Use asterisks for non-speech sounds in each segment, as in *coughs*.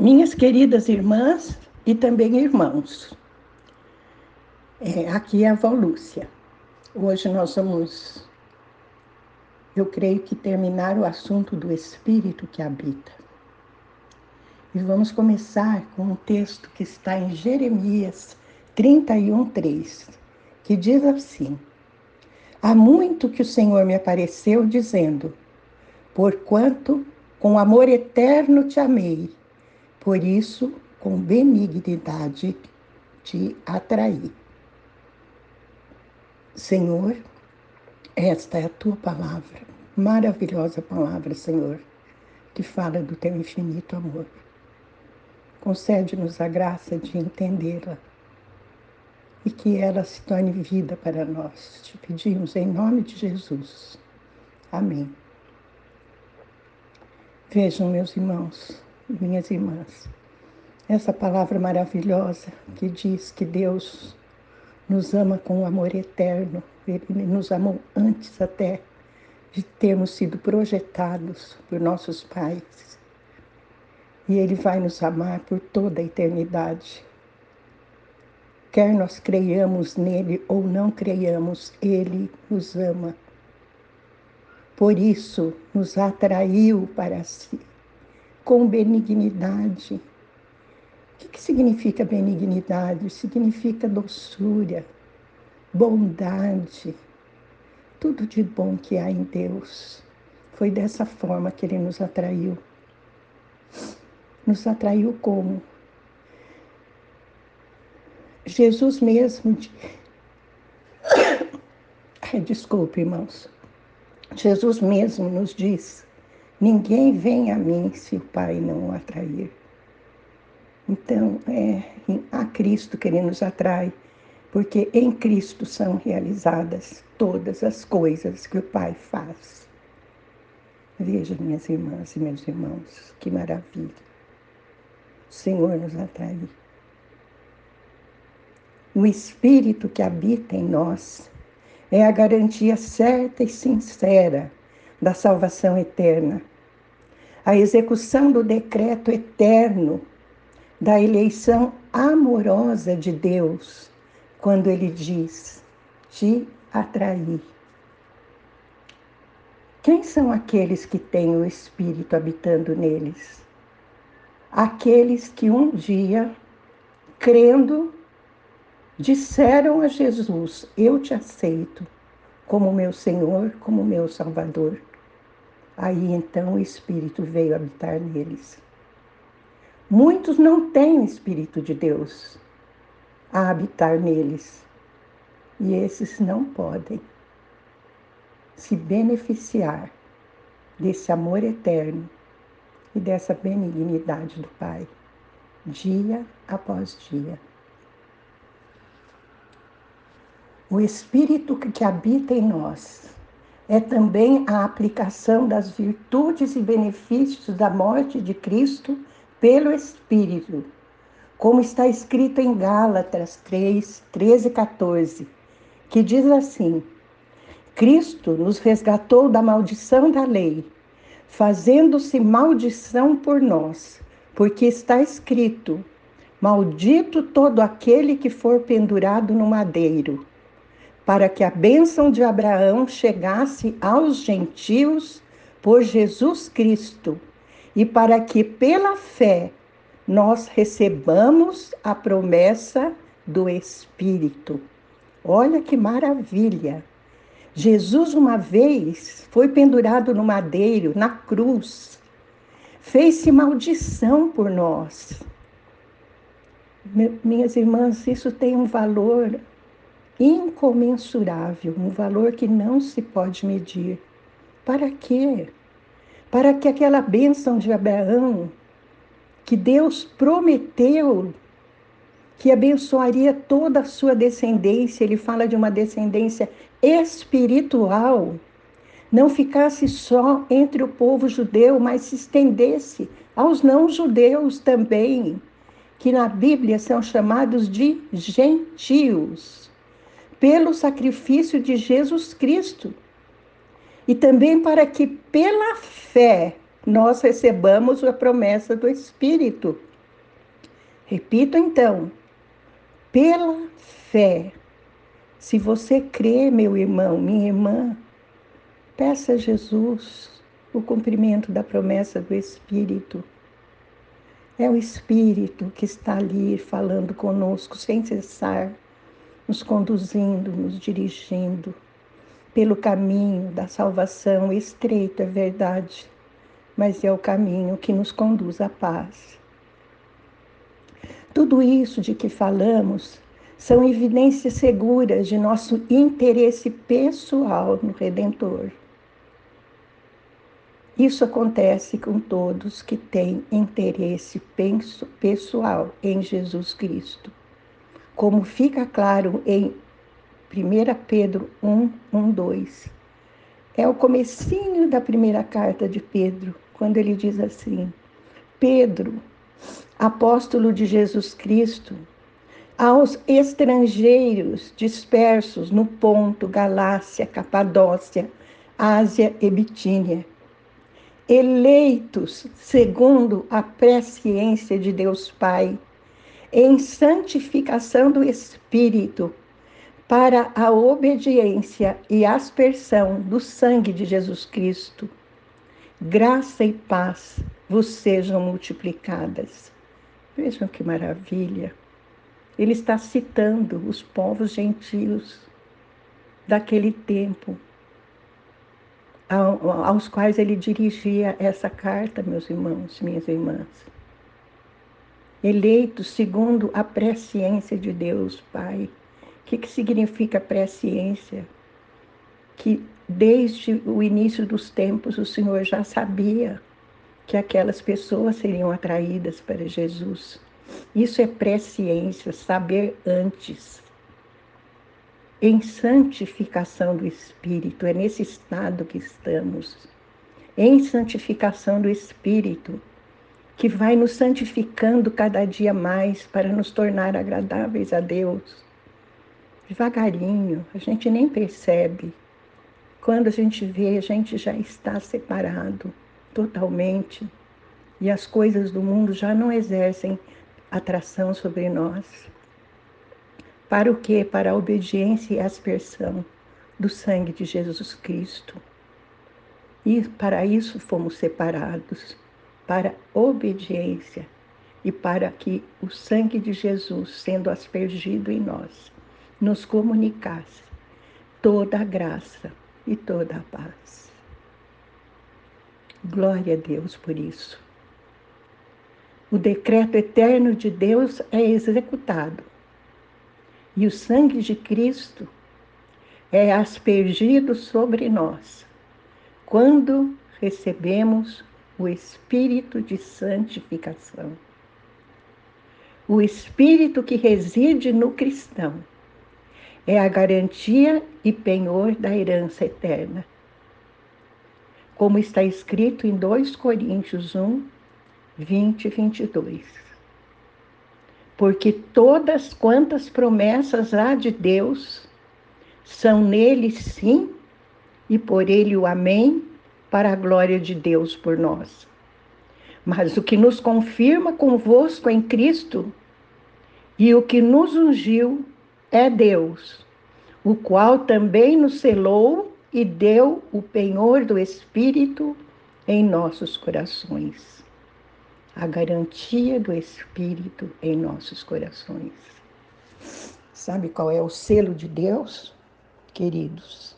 Minhas queridas irmãs e também irmãos, é, aqui é a avó Lúcia. Hoje nós vamos, eu creio que terminar o assunto do Espírito que habita. E vamos começar com um texto que está em Jeremias 31, 3, que diz assim: Há muito que o Senhor me apareceu dizendo: Porquanto com amor eterno te amei por isso, com benignidade te atraí. Senhor, esta é a tua palavra, maravilhosa palavra, Senhor, que fala do teu infinito amor. Concede-nos a graça de entendê-la e que ela se torne vida para nós. Te pedimos em nome de Jesus. Amém. Vejam, meus irmãos, minhas irmãs, essa palavra maravilhosa que diz que Deus nos ama com amor eterno, Ele nos amou antes até de termos sido projetados por nossos pais. E Ele vai nos amar por toda a eternidade. Quer nós creiamos nele ou não creiamos, Ele nos ama. Por isso, nos atraiu para si com benignidade. O que, que significa benignidade? Significa doçura, bondade, tudo de bom que há em Deus. Foi dessa forma que ele nos atraiu. Nos atraiu como? Jesus mesmo. *coughs* Ai, desculpe, irmãos. Jesus mesmo nos diz Ninguém vem a mim se o Pai não o atrair. Então, é a Cristo que Ele nos atrai, porque em Cristo são realizadas todas as coisas que o Pai faz. Veja, minhas irmãs e meus irmãos, que maravilha. O Senhor nos atrai. O Espírito que habita em nós é a garantia certa e sincera da salvação eterna, a execução do decreto eterno da eleição amorosa de Deus, quando ele diz: te atrair. Quem são aqueles que têm o Espírito habitando neles? Aqueles que um dia, crendo, disseram a Jesus: Eu te aceito como meu Senhor, como meu Salvador. Aí então o Espírito veio habitar neles. Muitos não têm o Espírito de Deus a habitar neles. E esses não podem se beneficiar desse amor eterno e dessa benignidade do Pai, dia após dia. O Espírito que habita em nós é também a aplicação das virtudes e benefícios da morte de Cristo pelo Espírito, como está escrito em Gálatas 3, 13 e 14, que diz assim: Cristo nos resgatou da maldição da lei, fazendo-se maldição por nós, porque está escrito: Maldito todo aquele que for pendurado no madeiro para que a bênção de Abraão chegasse aos gentios por Jesus Cristo e para que pela fé nós recebamos a promessa do Espírito. Olha que maravilha! Jesus, uma vez, foi pendurado no madeiro, na cruz, fez-se maldição por nós. Minhas irmãs, isso tem um valor incomensurável, um valor que não se pode medir. Para quê? Para que aquela bênção de Abraão, que Deus prometeu que abençoaria toda a sua descendência, ele fala de uma descendência espiritual, não ficasse só entre o povo judeu, mas se estendesse aos não-judeus também, que na Bíblia são chamados de gentios pelo sacrifício de Jesus Cristo. E também para que pela fé nós recebamos a promessa do Espírito, Repito então, pela fé. Se você crê, meu irmão, minha irmã, peça a Jesus o cumprimento da promessa do Espírito. É o Espírito que está ali falando conosco sem cessar, nos conduzindo, nos dirigindo pelo caminho da salvação. Estreito é verdade, mas é o caminho que nos conduz à paz. Tudo isso de que falamos são evidências seguras de nosso interesse pessoal no Redentor. Isso acontece com todos que têm interesse pessoal em Jesus Cristo. Como fica claro em 1 Pedro 1, 1, 2. É o comecinho da primeira carta de Pedro, quando ele diz assim: Pedro, apóstolo de Jesus Cristo, aos estrangeiros dispersos no Ponto, Galácia, Capadócia, Ásia e Bitínia, eleitos segundo a presciência de Deus Pai, em santificação do Espírito, para a obediência e aspersão do sangue de Jesus Cristo. Graça e paz vos sejam multiplicadas. Vejam que maravilha. Ele está citando os povos gentios daquele tempo aos quais ele dirigia essa carta, meus irmãos, minhas irmãs. Eleitos segundo a presciência de Deus, Pai. O que, que significa presciência? Que desde o início dos tempos o Senhor já sabia que aquelas pessoas seriam atraídas para Jesus. Isso é presciência, saber antes em santificação do Espírito. É nesse estado que estamos. Em santificação do Espírito, que vai nos santificando cada dia mais para nos tornar agradáveis a Deus. Devagarinho, a gente nem percebe. Quando a gente vê, a gente já está separado totalmente e as coisas do mundo já não exercem atração sobre nós. Para o quê? Para a obediência e aspersão do sangue de Jesus Cristo. E para isso fomos separados, para obediência e para que o sangue de Jesus, sendo aspergido em nós, nos comunicasse toda a graça e toda a paz. Glória a Deus por isso. O decreto eterno de Deus é executado e o sangue de Cristo é aspergido sobre nós quando recebemos o Espírito de santificação. O Espírito que reside no cristão é a garantia e penhor da herança eterna. Como está escrito em 2 Coríntios 1, 20 e 22 porque todas quantas promessas há de Deus são nele sim e por ele o amém, para a glória de Deus por nós. Mas o que nos confirma convosco em Cristo e o que nos ungiu é Deus, o qual também nos selou e deu o penhor do Espírito em nossos corações a garantia do Espírito em nossos corações. Sabe qual é o selo de Deus, queridos?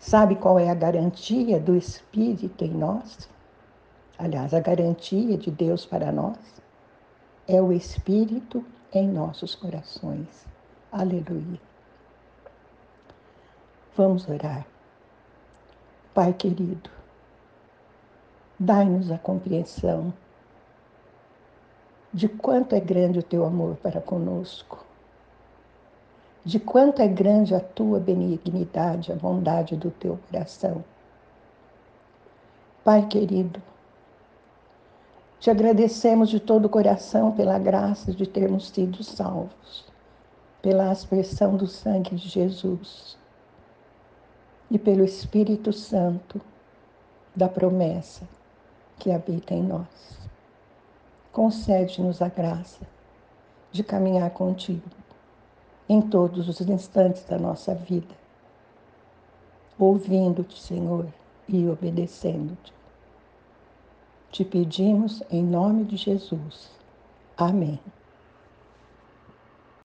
Sabe qual é a garantia do Espírito em nós? Aliás, a garantia de Deus para nós é o Espírito em nossos corações. Aleluia. Vamos orar. Pai querido, dai-nos a compreensão de quanto é grande o teu amor para conosco, de quanto é grande a tua benignidade, a bondade do teu coração. Pai querido, te agradecemos de todo o coração pela graça de termos sido salvos, pela aspersão do sangue de Jesus e pelo Espírito Santo da promessa que habita em nós concede-nos a graça de caminhar contigo em todos os instantes da nossa vida, ouvindo-te, Senhor, e obedecendo-te. Te pedimos em nome de Jesus. Amém.